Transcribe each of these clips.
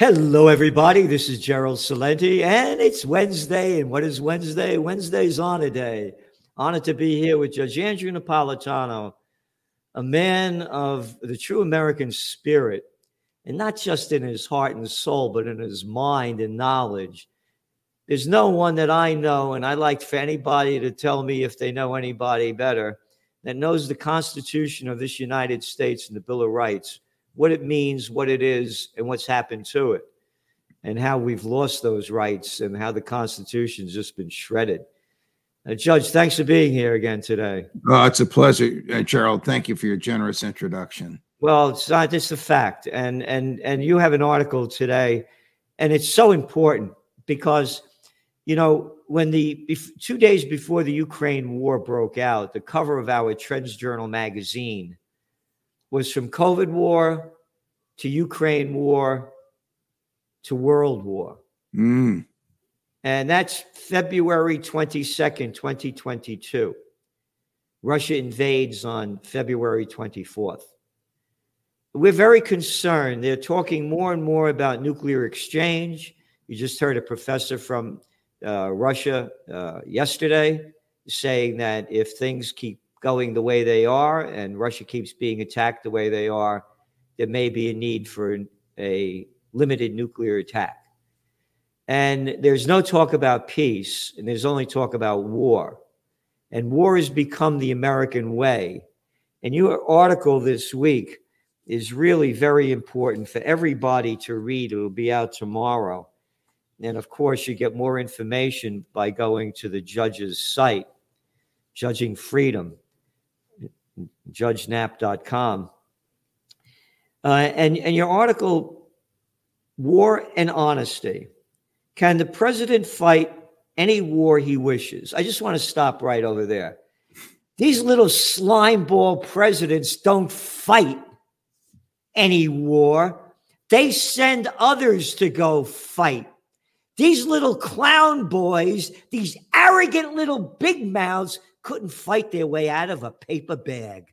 Hello, everybody. This is Gerald Celente, and it's Wednesday. And what is Wednesday? Wednesday's honor day. Honored to be here with Judge Andrew Napolitano, a man of the true American spirit, and not just in his heart and soul, but in his mind and knowledge. There's no one that I know, and I'd like for anybody to tell me if they know anybody better, that knows the Constitution of this United States and the Bill of Rights what it means, what it is, and what's happened to it, and how we've lost those rights, and how the Constitution's just been shredded. Uh, Judge, thanks for being here again today. Oh, it's a pleasure, uh, Gerald. Thank you for your generous introduction. Well, it's not just a fact, and and and you have an article today, and it's so important because, you know, when the two days before the Ukraine war broke out, the cover of our Trends Journal magazine was from COVID war to Ukraine war to World War. Mm. And that's February 22nd, 2022. Russia invades on February 24th. We're very concerned. They're talking more and more about nuclear exchange. You just heard a professor from uh, Russia uh, yesterday saying that if things keep going the way they are and Russia keeps being attacked the way they are, there may be a need for a limited nuclear attack. And there's no talk about peace, and there's only talk about war. And war has become the American way. And your article this week is really very important for everybody to read. It will be out tomorrow. And of course, you get more information by going to the judge's site, Judging Freedom judgenap.com. Uh, and, and your article, War and Honesty. Can the president fight any war he wishes? I just want to stop right over there. These little slimeball presidents don't fight any war, they send others to go fight. These little clown boys, these arrogant little big mouths, couldn't fight their way out of a paper bag.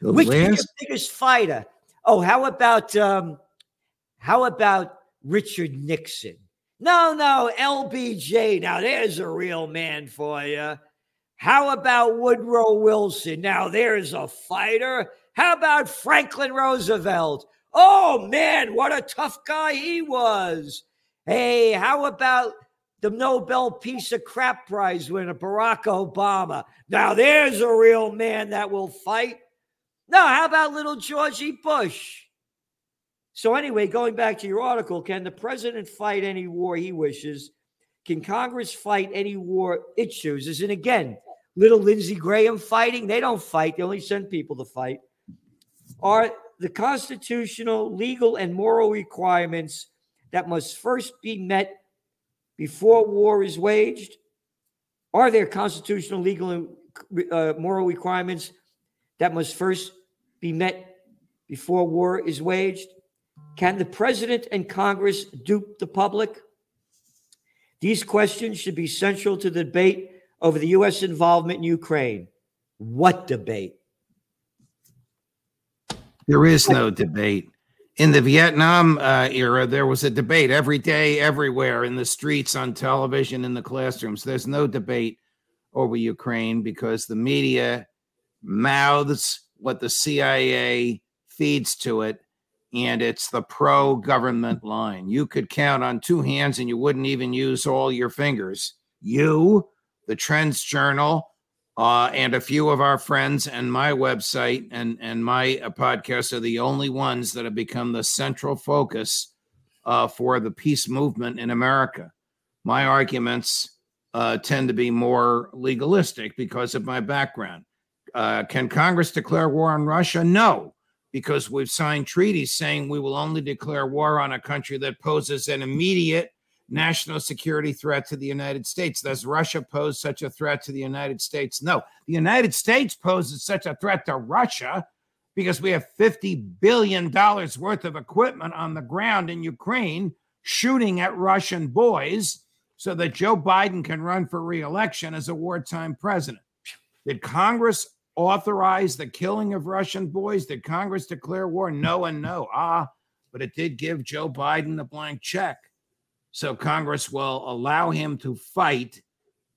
The Which last- is the biggest fighter? Oh, how about um, how about Richard Nixon? No, no, LBJ. Now there's a real man for you. How about Woodrow Wilson? Now there's a fighter. How about Franklin Roosevelt? Oh man, what a tough guy he was. Hey, how about the Nobel Peace of Crap Prize winner, Barack Obama. Now, there's a real man that will fight. No, how about little Georgie Bush? So, anyway, going back to your article, can the president fight any war he wishes? Can Congress fight any war it chooses? And again, little Lindsey Graham fighting, they don't fight, they only send people to fight. Are the constitutional, legal, and moral requirements that must first be met before war is waged? Are there constitutional, legal, and uh, moral requirements that must first be met before war is waged? Can the president and Congress dupe the public? These questions should be central to the debate over the U.S. involvement in Ukraine. What debate? There is no debate in the Vietnam uh, era, there was a debate every day, everywhere, in the streets, on television, in the classrooms. There's no debate over Ukraine because the media mouths what the CIA feeds to it, and it's the pro government line. You could count on two hands and you wouldn't even use all your fingers. You, the Trends Journal, uh, and a few of our friends and my website and and my uh, podcast are the only ones that have become the central focus uh, for the peace movement in America. My arguments uh, tend to be more legalistic because of my background. Uh, can Congress declare war on Russia? No, because we've signed treaties saying we will only declare war on a country that poses an immediate national security threat to the United States. Does Russia pose such a threat to the United States? No. The United States poses such a threat to Russia because we have $50 billion worth of equipment on the ground in Ukraine shooting at Russian boys so that Joe Biden can run for reelection as a wartime president. Did Congress authorize the killing of Russian boys? Did Congress declare war? No and no. Ah, but it did give Joe Biden a blank check. So Congress will allow him to fight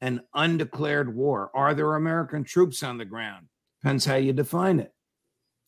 an undeclared war. Are there American troops on the ground? Depends how you define it.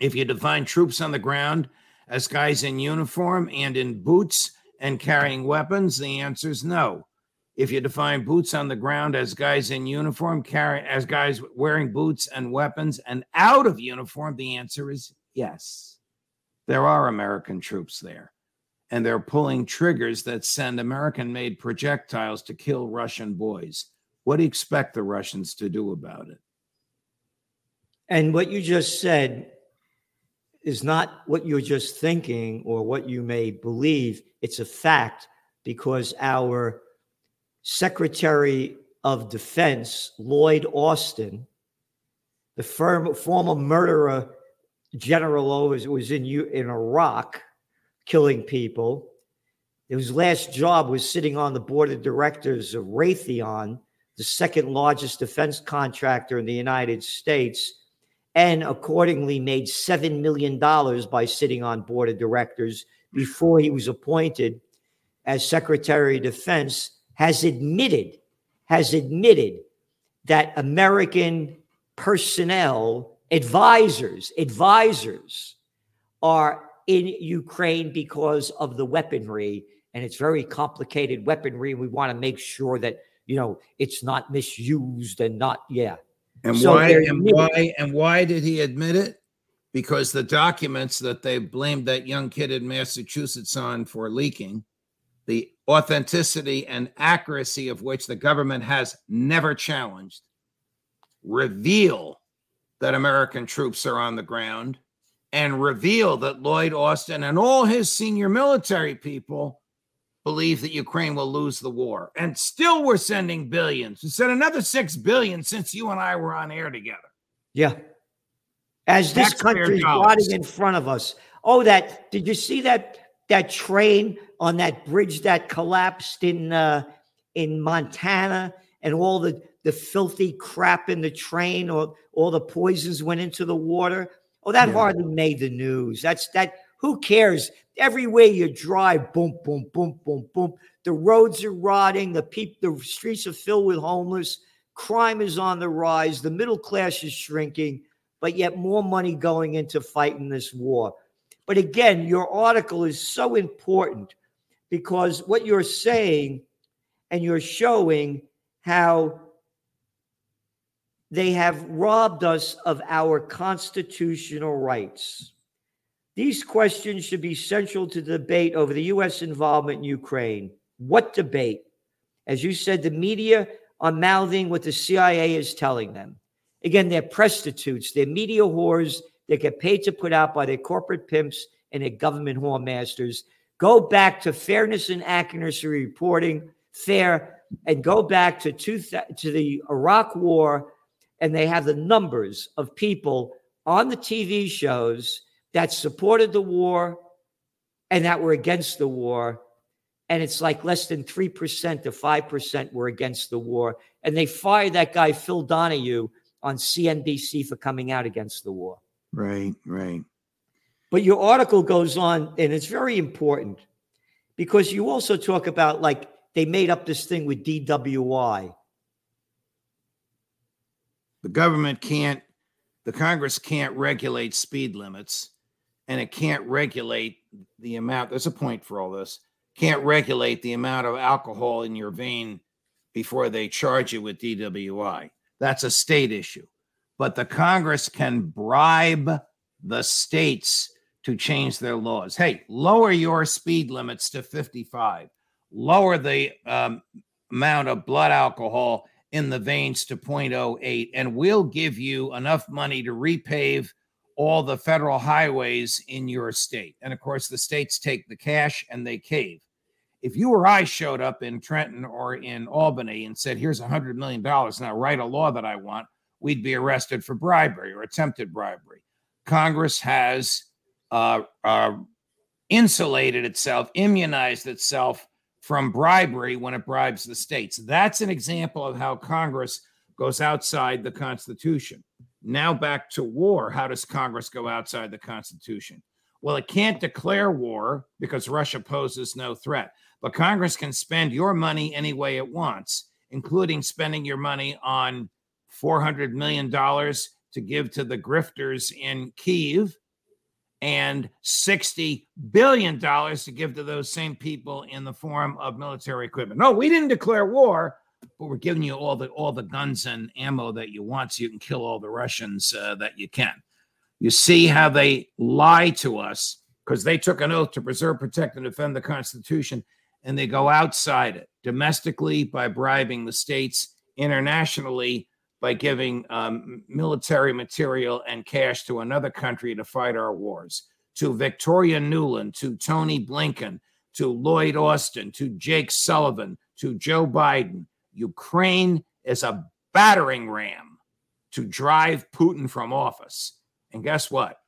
If you define troops on the ground as guys in uniform and in boots and carrying weapons, the answer is no. If you define boots on the ground as guys in uniform, carry as guys wearing boots and weapons and out of uniform, the answer is yes. There are American troops there. And they're pulling triggers that send American made projectiles to kill Russian boys. What do you expect the Russians to do about it? And what you just said is not what you're just thinking or what you may believe. It's a fact because our Secretary of Defense, Lloyd Austin, the firm, former murderer general was, was in, in Iraq killing people. His last job was sitting on the board of directors of Raytheon, the second largest defense contractor in the United States, and accordingly made $7 million by sitting on board of directors before he was appointed as Secretary of Defense, has admitted, has admitted that American personnel, advisors, advisors are in Ukraine because of the weaponry. And it's very complicated weaponry. We want to make sure that you know it's not misused and not yeah and so why and why and why did he admit it because the documents that they blamed that young kid in massachusetts on for leaking the authenticity and accuracy of which the government has never challenged reveal that american troops are on the ground and reveal that lloyd austin and all his senior military people believe that Ukraine will lose the war. And still we're sending billions. We sent another six billion since you and I were on air together. Yeah. As this country is rotting in front of us. Oh, that did you see that that train on that bridge that collapsed in uh in Montana and all the the filthy crap in the train or all the poisons went into the water? Oh, that yeah. hardly made the news. That's that who cares? Everywhere you drive, boom, boom, boom, boom, boom. The roads are rotting. The peop- the streets are filled with homeless. Crime is on the rise. The middle class is shrinking, but yet more money going into fighting this war. But again, your article is so important because what you're saying and you're showing how they have robbed us of our constitutional rights. These questions should be central to the debate over the U.S. involvement in Ukraine. What debate? As you said, the media are mouthing what the CIA is telling them. Again, they're prostitutes, they're media whores that get paid to put out by their corporate pimps and their government whore masters. Go back to fairness and accuracy reporting, fair, and go back to, two, to the Iraq War, and they have the numbers of people on the TV shows that supported the war and that were against the war. And it's like less than 3% to 5% were against the war. And they fired that guy, Phil Donahue, on CNBC for coming out against the war. Right, right. But your article goes on, and it's very important because you also talk about like they made up this thing with DWI. The government can't, the Congress can't regulate speed limits and it can't regulate the amount. There's a point for all this. Can't regulate the amount of alcohol in your vein before they charge you with DWI. That's a state issue. But the Congress can bribe the states to change their laws. Hey, lower your speed limits to 55, lower the um, amount of blood alcohol in the veins to 0.08, and we'll give you enough money to repave all the federal highways in your state. And of course, the states take the cash and they cave. If you or I showed up in Trenton or in Albany and said, here's a $100 million, now write a law that I want, we'd be arrested for bribery or attempted bribery. Congress has uh, uh, insulated itself, immunized itself from bribery when it bribes the states. That's an example of how Congress goes outside the Constitution. Now back to war. How does Congress go outside the Constitution? Well, it can't declare war because Russia poses no threat. But Congress can spend your money any way it wants, including spending your money on $400 million to give to the grifters in Kiev and $60 billion to give to those same people in the form of military equipment. No, we didn't declare war, but we're giving you all the all the guns and ammo that you want so you can kill all the Russians uh, that you can. You see how they lie to us because they took an oath to preserve, protect, and defend the Constitution, and they go outside it domestically by bribing the states, internationally by giving um, military material and cash to another country to fight our wars. To Victoria Nuland, to Tony Blinken, to Lloyd Austin, to Jake Sullivan, to Joe Biden. Ukraine is a battering ram to drive Putin from office. And guess what?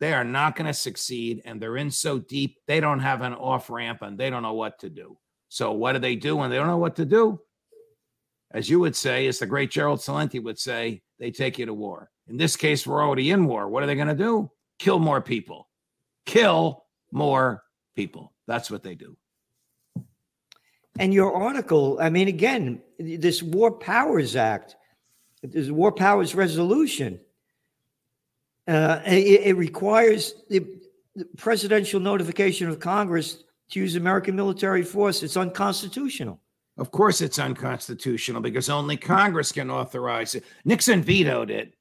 They are not going to succeed. And they're in so deep, they don't have an off ramp and they don't know what to do. So, what do they do when they don't know what to do? As you would say, as the great Gerald Celente would say, they take you to war. In this case, we're already in war. What are they going to do? Kill more people. Kill more people. That's what they do. And your article, I mean, again, this War Powers Act, this War Powers Resolution, uh, it, it, requires the, the presidential notification of Congress to use American military force. It's unconstitutional. Of course, it's unconstitutional because only Congress can authorize it. Nixon vetoed it,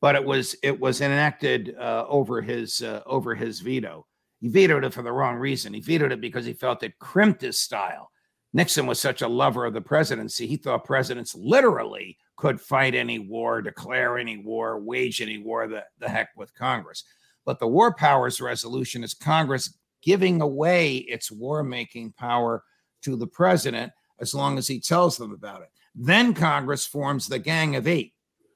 but it was it was enacted uh, over his uh, over his veto. He vetoed it for the wrong reason. He vetoed it because he felt it crimped his style. Nixon was such a lover of the presidency, he thought presidents literally could fight any war, declare any war, wage any war, the, the heck with Congress. But the War Powers Resolution is Congress giving away its war making power to the president as long as he tells them about it. Then Congress forms the Gang of Eight,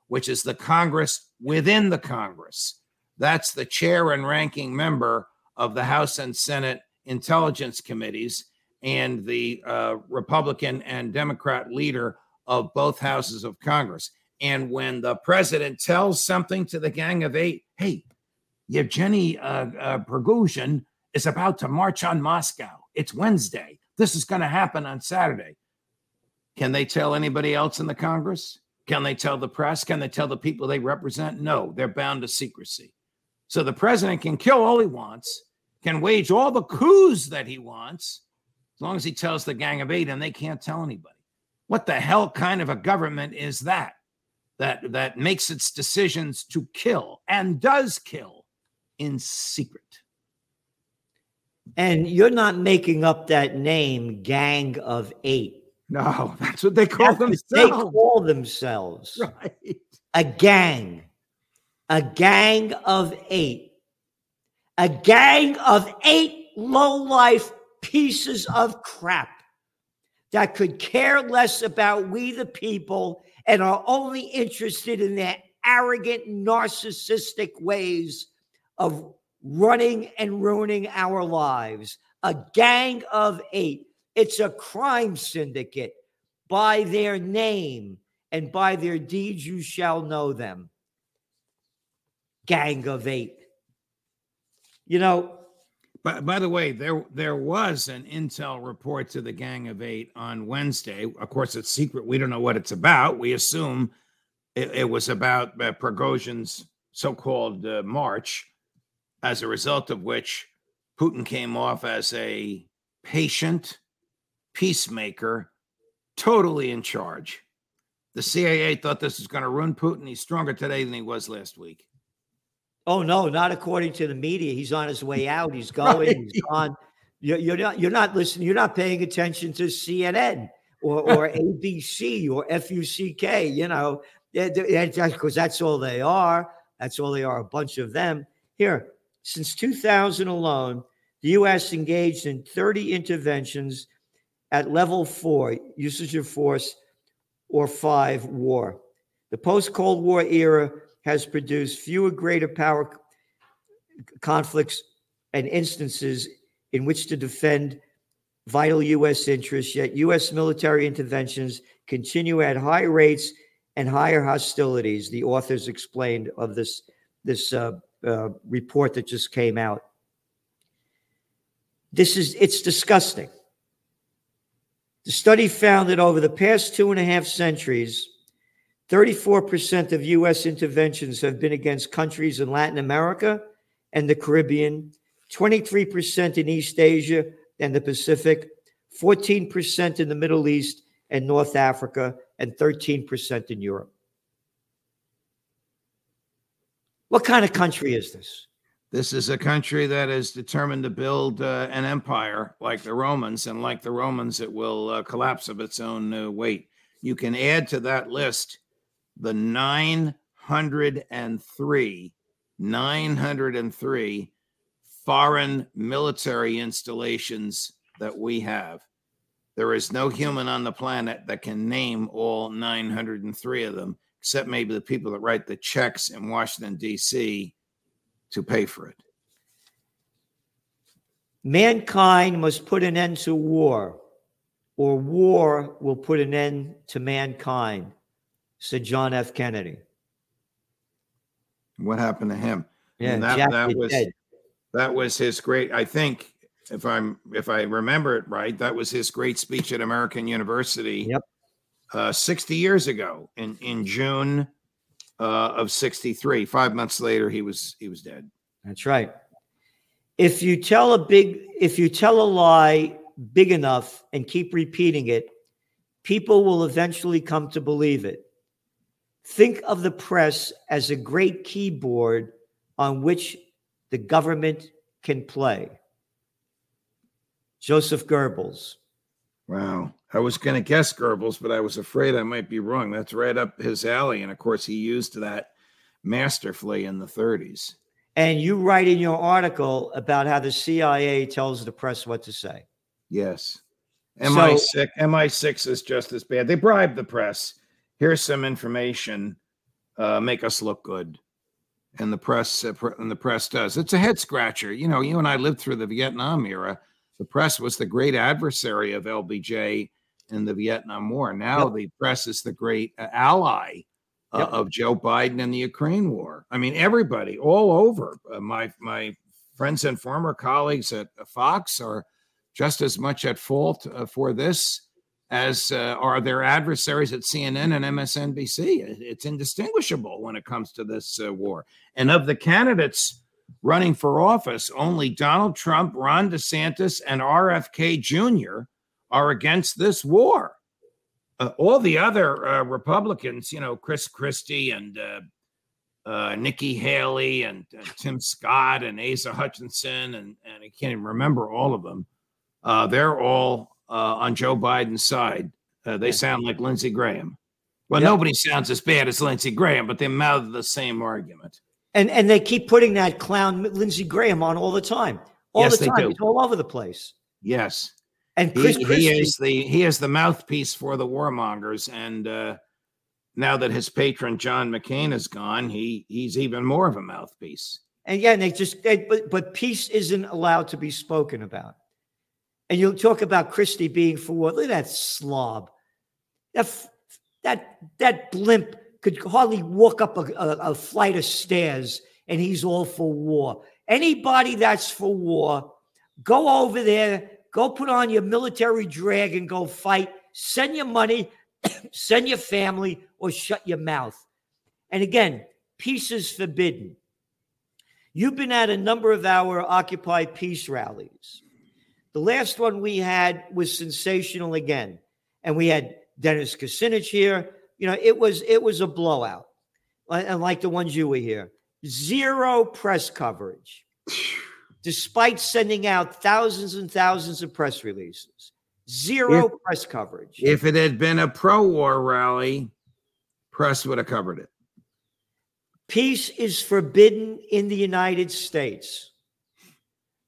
which is the Congress within the Congress. That's the chair and ranking member of the House and Senate Intelligence Committees and the uh, Republican and Democrat leader of both houses of Congress. And when the president tells something to the Gang of Eight, hey, Yevgeny uh, uh, Prigozhin is about to march on Moscow. It's Wednesday. This is going to happen on Saturday. Can they tell anybody else in the Congress? Can they tell the press? Can they tell the people they represent? No, they're bound to secrecy. So the president can kill all he wants, can wage all the coups that he wants, as long as he tells the Gang of Eight and they can't tell anybody. What the hell kind of a government is that? That, that makes its decisions to kill and does kill in secret. And you're not making up that name, Gang of Eight. No, that's what they call themselves. They call themselves. Right. A gang. A gang of eight. A gang of eight low life pieces of crap that could care less about we the people and are only interested in their arrogant, narcissistic ways of running and ruining our lives. A gang of eight. It's a crime syndicate. By their name and by their deeds, you shall know them. Gang of eight. You know, by, by the way, there there was an intel report to the Gang of Eight on Wednesday. Of course, it's secret. We don't know what it's about. We assume it, it was about uh, Prigozhin's so-called uh, march as a result of which Putin came off as a patient peacemaker, totally in charge. The CIA thought this was going to ruin Putin. He's stronger today than he was last week. Oh no, not according to the media. He's on his way out. He's going. right. He's gone. You're, you're, not. You're not listening. You're not paying attention to CNN or or ABC or FUCK. You know, because that's all they are. That's all they are. A bunch of them. Here, since 2000 alone, the U.S. engaged in 30 interventions at level four, usage of force, or five, war. The post Cold War era has produced fewer greater power conflicts and instances in which to defend vital U.S. interests, yet U.S. military interventions continue at high rates and higher hostilities, the authors explained of this, this uh, uh, report that just came out. This is it's disgusting. The study found that over the past two and a half centuries, 34% of U.S. interventions have been against countries in Latin America and the Caribbean, 23% in East Asia and the Pacific, 14% in the Middle East and North Africa, and 13% in Europe. What kind of country is this? This is a country that is determined to build uh, an empire like the Romans, and like the Romans, it will uh, collapse of its own uh, weight. You can add to that list the 903, 903 foreign military installations that we have. There is no human on the planet that can name all 903 of them, except maybe the people that write the checks in Washington, D.C to pay for it. Mankind must put an end to war, or war will put an end to mankind, said John F. Kennedy. What happened to him? Yeah, that, Jack that was dead. that was his great. I think if I'm if I remember it right, that was his great speech at American University. Yep. Uh, 60 years ago in in June uh, of 63. Five months later, he was he was dead. That's right. If you tell a big, if you tell a lie big enough and keep repeating it, people will eventually come to believe it. Think of the press as a great keyboard on which the government can play. Joseph Goebbels. Wow. I was going to guess Goebbels, but I was afraid I might be wrong. That's right up his alley. And of course, he used that masterfully in the 30s. And you write in your article about how the CIA tells the press what to say. Yes. MI6, MI6 is just as bad. They bribe the press. Here's some information. Uh, make us look good. And the press uh, and the press does. It's a head scratcher. You know, you and I lived through the Vietnam era. The press was the great adversary of LBJ in the Vietnam War. Now yep. the press is the great uh, ally uh, yep. of Joe Biden in the Ukraine war. I mean, everybody all over. Uh, my my friends and former colleagues at Fox are just as much at fault uh, for this as uh, are their adversaries at CNN and MSNBC. It's indistinguishable when it comes to this uh, war. And of the candidates running for office, only Donald Trump, Ron DeSantis, and RFK Jr are against this war. Uh, all the other uh, Republicans, you know, Chris Christie and uh, uh Nikki Haley and uh, Tim Scott and Asa Hutchinson, and, and I can't even remember all of them, uh, they're all on Joe Biden's side. they sound like Lindsey Graham. Well, yep. nobody sounds as bad as Lindsey Graham, but they mouth the same argument. And and they keep putting that clown Lindsey Graham on all the time. All yes, the time. He's all over the place. Yes. And Chris he, he is the he is the mouthpiece for the warmongers, and uh, now that his patron John McCain is gone, he he's even more of a mouthpiece. And yeah, and they just they, but but peace isn't allowed to be spoken about. And you'll talk about Christie being for war. Look at that slob. That that that blimp could hardly walk up a, a, a flight of stairs, and he's all for war. Anybody that's for war, go over there Go put on your military drag and go fight. Send your money, send your family, or shut your mouth. And again, peace is forbidden. You've been at a number of our Occupy Peace rallies. The last one we had was sensational again. And we had Dennis Kucinich here. You know, it was it was a blowout. And uh, like the ones you were here. Zero press coverage despite sending out thousands and thousands of press releases. Zero if, press coverage. If it had been a pro war rally, press would have covered it. Peace is forbidden in the United States.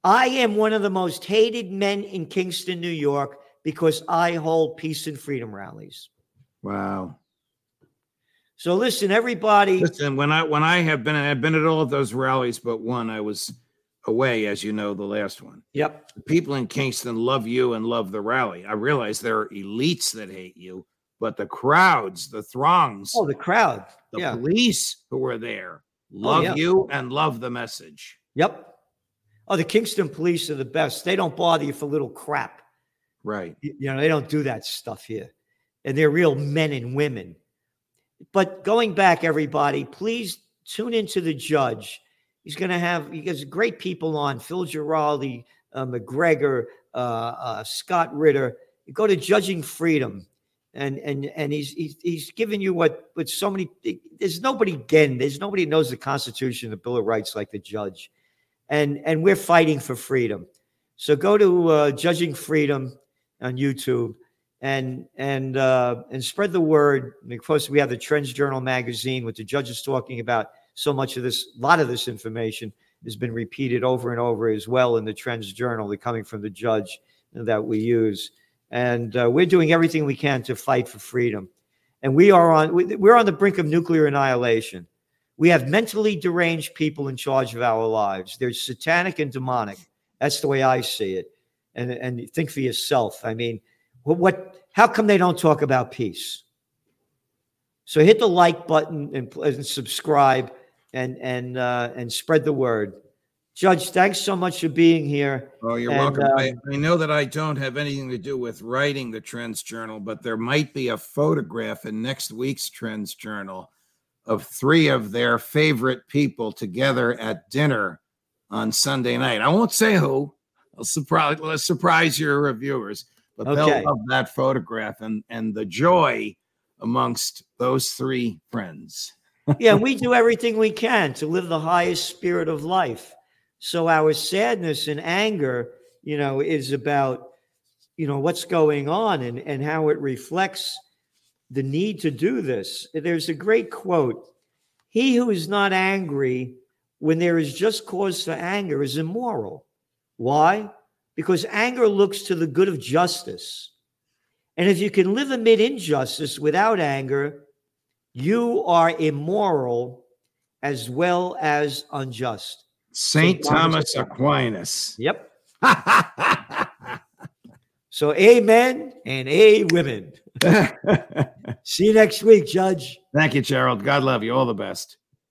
I am one of the most hated men in Kingston, New York, because I hold peace and freedom rallies. Wow. So listen, everybody. Listen, when I when I have been I've been at all of those rallies, but one I was away, as you know, the last one. Yep. The people in Kingston love you and love the rally. I realize there are elites that hate you, but the crowds, the throngs, oh, the crowd, the yeah. police who were there oh, love oh, yeah. you and love the message. Yep. Oh, the Kingston police are the best. They don't bother you for little crap. Right. You you know, they don't do that stuff here. And they're real men and women. But going back, everybody, please tune into the judge. He's going to have, he has great people on Phil Giraldi, uh, Macgregor, uh, uh, Scott Ritter. You go to Judging Freedom, and and and he's he's, he's giving you what what so many. There's nobody again. There's nobody knows the Constitution, the Bill of Rights like the judge, and and we're fighting for freedom. So go to uh, Judging Freedom on YouTube and and uh, and spread the word. Of course, we have the Trends Journal magazine with the judges talking about so much of this. A lot of this information has been repeated over and over as well in the Trends Journal, the coming from the judge that we use. And uh, we're doing everything we can to fight for freedom. And we are on we're on the brink of nuclear annihilation. We have mentally deranged people in charge of our lives. They're satanic and demonic. That's the way I see it. And and think for yourself. I mean, what, what how come they don't talk about peace? So hit the like button and, and subscribe and and uh, and spread the word. Judge, thanks so much for being here. Oh, you're And, welcome. I, um, I know that I don't have anything to do with writing the Trends Journal, but there might be a photograph in next week's Trends Journal of three of their favorite people together at dinner on Sunday night. I won't say who. I'll surprise let's surprise your reviewers, but Okay. they'll love that photograph and and the joy amongst those three friends. yeah, we do everything we can to live the highest spirit of life. So our sadness and anger, you know, is about, you know, what's going on and, and how it reflects the need to do this. There's a great quote He who is not angry when there is just cause for anger is immoral. Why? Because anger looks to the good of justice. And if you can live amid injustice without anger, you are immoral as well as unjust. Saint Thomas Thomas Aquinas. Yep. So amen and a women. See you next week, Judge. Thank you, Gerald. God love you. All the best.